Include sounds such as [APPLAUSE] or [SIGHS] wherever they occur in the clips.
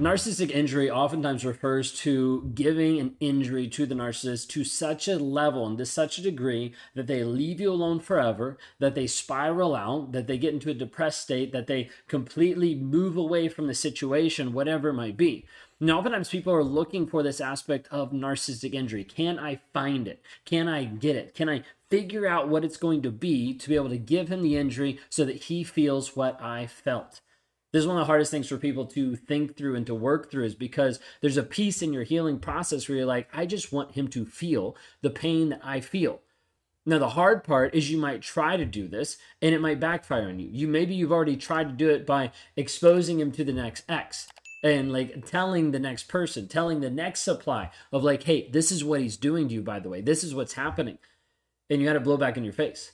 Narcissistic injury oftentimes refers to giving an injury to the narcissist to such a level and to such a degree that they leave you alone forever, that they spiral out, that they get into a depressed state, that they completely move away from the situation, whatever it might be. Now, oftentimes people are looking for this aspect of narcissistic injury. Can I find it? Can I get it? Can I figure out what it's going to be to be able to give him the injury so that he feels what I felt? This is one of the hardest things for people to think through and to work through is because there's a piece in your healing process where you're like, I just want him to feel the pain that I feel. Now, the hard part is you might try to do this and it might backfire on you. You maybe you've already tried to do it by exposing him to the next X and like telling the next person, telling the next supply of like, hey, this is what he's doing to you, by the way. This is what's happening. And you had to blow back in your face.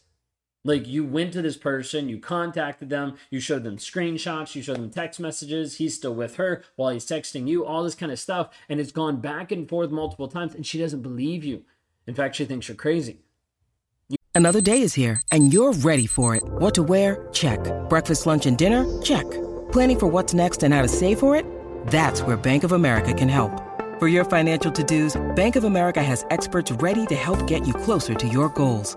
Like you went to this person, you contacted them, you showed them screenshots, you showed them text messages. He's still with her while he's texting you, all this kind of stuff. And it's gone back and forth multiple times, and she doesn't believe you. In fact, she thinks you're crazy. Another day is here, and you're ready for it. What to wear? Check. Breakfast, lunch, and dinner? Check. Planning for what's next and how to save for it? That's where Bank of America can help. For your financial to-dos, Bank of America has experts ready to help get you closer to your goals.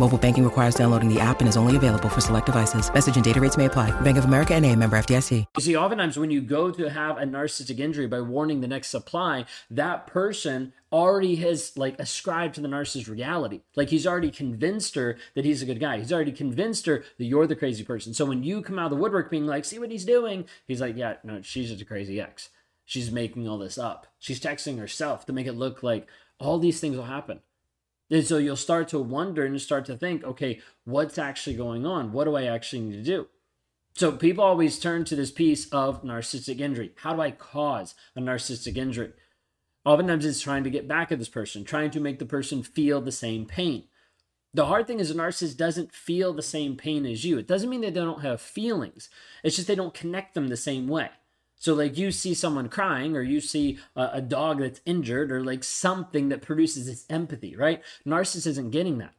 Mobile banking requires downloading the app and is only available for select devices. Message and data rates may apply. Bank of America and a member FDIC. You see, oftentimes when you go to have a narcissistic injury by warning the next supply, that person already has like ascribed to the narcissist reality. Like he's already convinced her that he's a good guy. He's already convinced her that you're the crazy person. So when you come out of the woodwork being like, see what he's doing, he's like, yeah, no, she's just a crazy ex. She's making all this up. She's texting herself to make it look like all these things will happen. And so you'll start to wonder and start to think, okay, what's actually going on? What do I actually need to do? So people always turn to this piece of narcissistic injury. How do I cause a narcissistic injury? Oftentimes it's trying to get back at this person, trying to make the person feel the same pain. The hard thing is a narcissist doesn't feel the same pain as you. It doesn't mean that they don't have feelings. It's just they don't connect them the same way. So, like, you see someone crying, or you see a, a dog that's injured, or like something that produces this empathy, right? Narcissist isn't getting that.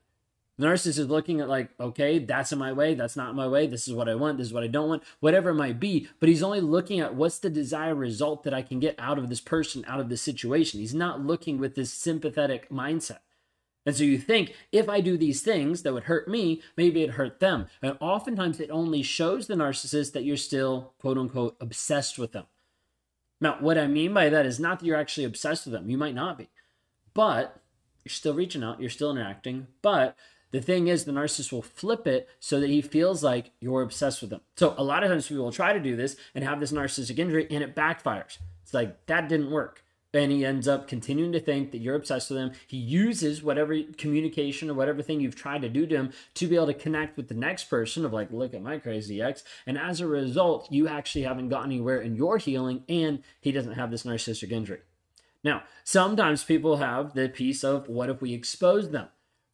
The narcissist is looking at, like, okay, that's in my way, that's not my way, this is what I want, this is what I don't want, whatever it might be. But he's only looking at what's the desired result that I can get out of this person, out of this situation. He's not looking with this sympathetic mindset. And so you think, if I do these things that would hurt me, maybe it hurt them. And oftentimes it only shows the narcissist that you're still, quote unquote, obsessed with them. Now, what I mean by that is not that you're actually obsessed with them. You might not be. But you're still reaching out, you're still interacting. But the thing is, the narcissist will flip it so that he feels like you're obsessed with them. So a lot of times people will try to do this and have this narcissistic injury and it backfires. It's like, that didn't work and he ends up continuing to think that you're obsessed with him. He uses whatever communication or whatever thing you've tried to do to him to be able to connect with the next person of like, look at my crazy ex. And as a result, you actually haven't gotten anywhere in your healing and he doesn't have this narcissistic injury. Now, sometimes people have the piece of what if we expose them?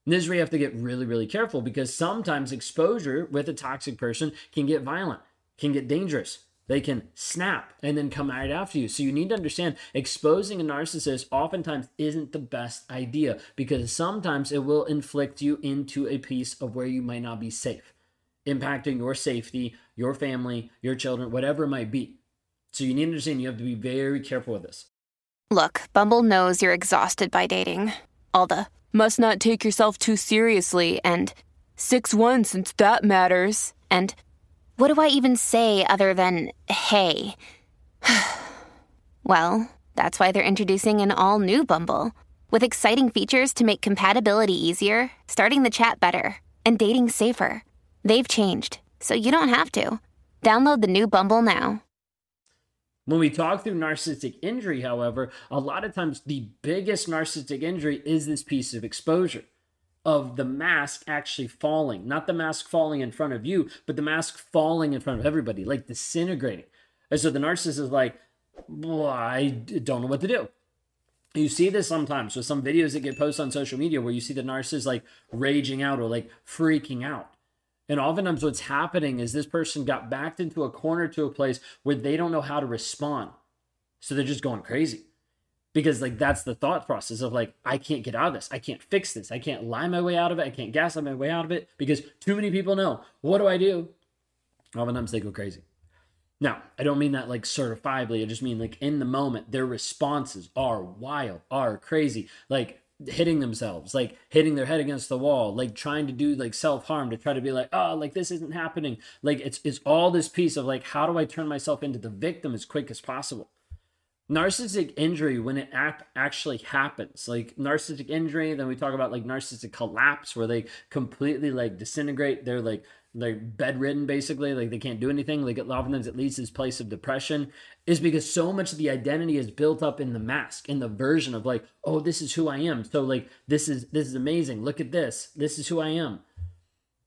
And this is where you have to get really, really careful because sometimes exposure with a toxic person can get violent, can get dangerous. They can snap and then come right after you. So you need to understand exposing a narcissist oftentimes isn't the best idea because sometimes it will inflict you into a piece of where you might not be safe, impacting your safety, your family, your children, whatever it might be. So you need to understand you have to be very careful with this. Look, Bumble knows you're exhausted by dating. All the must not take yourself too seriously and 6 1 since that matters. And what do I even say other than hey? [SIGHS] well, that's why they're introducing an all new Bumble with exciting features to make compatibility easier, starting the chat better, and dating safer. They've changed, so you don't have to. Download the new Bumble now. When we talk through narcissistic injury, however, a lot of times the biggest narcissistic injury is this piece of exposure of the mask actually falling, not the mask falling in front of you, but the mask falling in front of everybody, like disintegrating. And so the narcissist is like, I don't know what to do. You see this sometimes with some videos that get posted on social media where you see the narcissist like raging out or like freaking out. And oftentimes, what's happening is this person got backed into a corner to a place where they don't know how to respond. So they're just going crazy. Because like that's the thought process of like i can't get out of this. I can't fix this. I can't lie my way out of it. I can't gaslight my way out of it because too many people know. What do i do? Oftentimes they go crazy. Now i don't mean that like certifiably. I just mean like in the moment their responses are wild are crazy. Like hitting themselves like hitting their head against the wall like trying to do like self-harm to try to be like oh like this isn't happening. Like it's it's all this piece of like how do i turn myself into the victim as quick as possible narcissistic injury when it act actually happens. Like narcissistic injury then we talk about like narcissistic collapse where they completely like disintegrate. They're like they're bedridden basically. Like they can't do anything. Like oftentimes it leads to this place of depression. Is because so much of the identity is built up in the mask in the version of like oh this is who i am. So like this is this is amazing. Look at this. This is who i am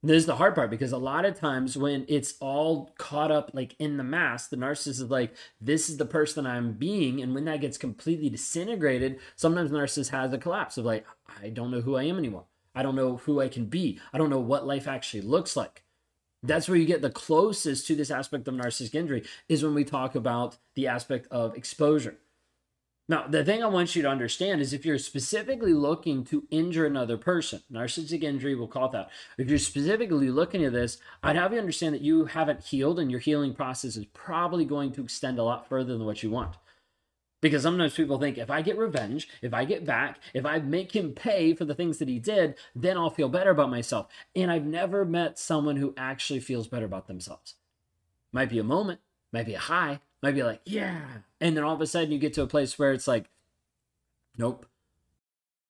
this is the hard part because a lot of times when it's all caught up like in the mask, the narcissist is like, this is the person I'm being. And when that gets completely disintegrated, sometimes the narcissist has a collapse of like, I don't know who I am anymore. I don't know who I can be. I don't know what life actually looks like. That's where you get the closest to this aspect of narcissistic injury is when we talk about the aspect of exposure. Now, the thing I want you to understand is if you're specifically looking to injure another person, narcissistic injury, we'll call it that. If you're specifically looking at this, I'd have you understand that you haven't healed and your healing process is probably going to extend a lot further than what you want. Because sometimes people think if I get revenge, if I get back, if I make him pay for the things that he did, then I'll feel better about myself. And I've never met someone who actually feels better about themselves. Might be a moment, might be a high, might be like, yeah. And then all of a sudden you get to a place where it's like, nope.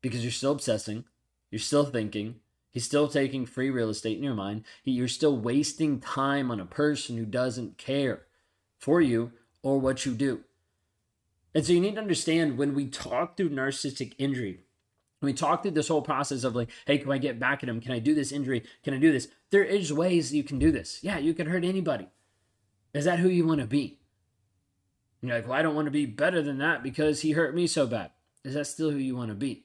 because you're still obsessing, you're still thinking, he's still taking free real estate in your mind. You're still wasting time on a person who doesn't care for you or what you do. And so you need to understand when we talk through narcissistic injury, when we talk through this whole process of like, hey, can I get back at him? Can I do this injury? Can I do this? There is ways you can do this. Yeah, you can hurt anybody. Is that who you want to be? You're like, well, I don't want to be better than that because he hurt me so bad. Is that still who you want to be?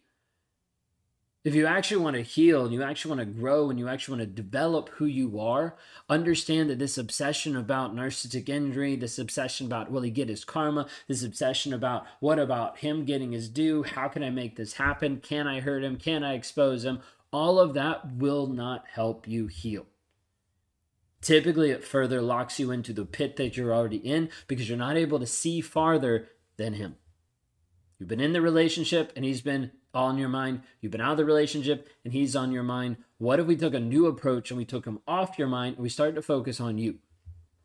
If you actually want to heal and you actually want to grow and you actually want to develop who you are, understand that this obsession about narcissistic injury, this obsession about will he get his karma, this obsession about what about him getting his due, how can I make this happen, can I hurt him, can I expose him, all of that will not help you heal. Typically, it further locks you into the pit that you're already in because you're not able to see farther than him. You've been in the relationship and he's been in your mind. You've been out of the relationship and he's on your mind. What if we took a new approach and we took him off your mind and we started to focus on you?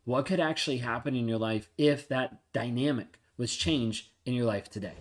What could actually happen in your life if that dynamic was changed in your life today?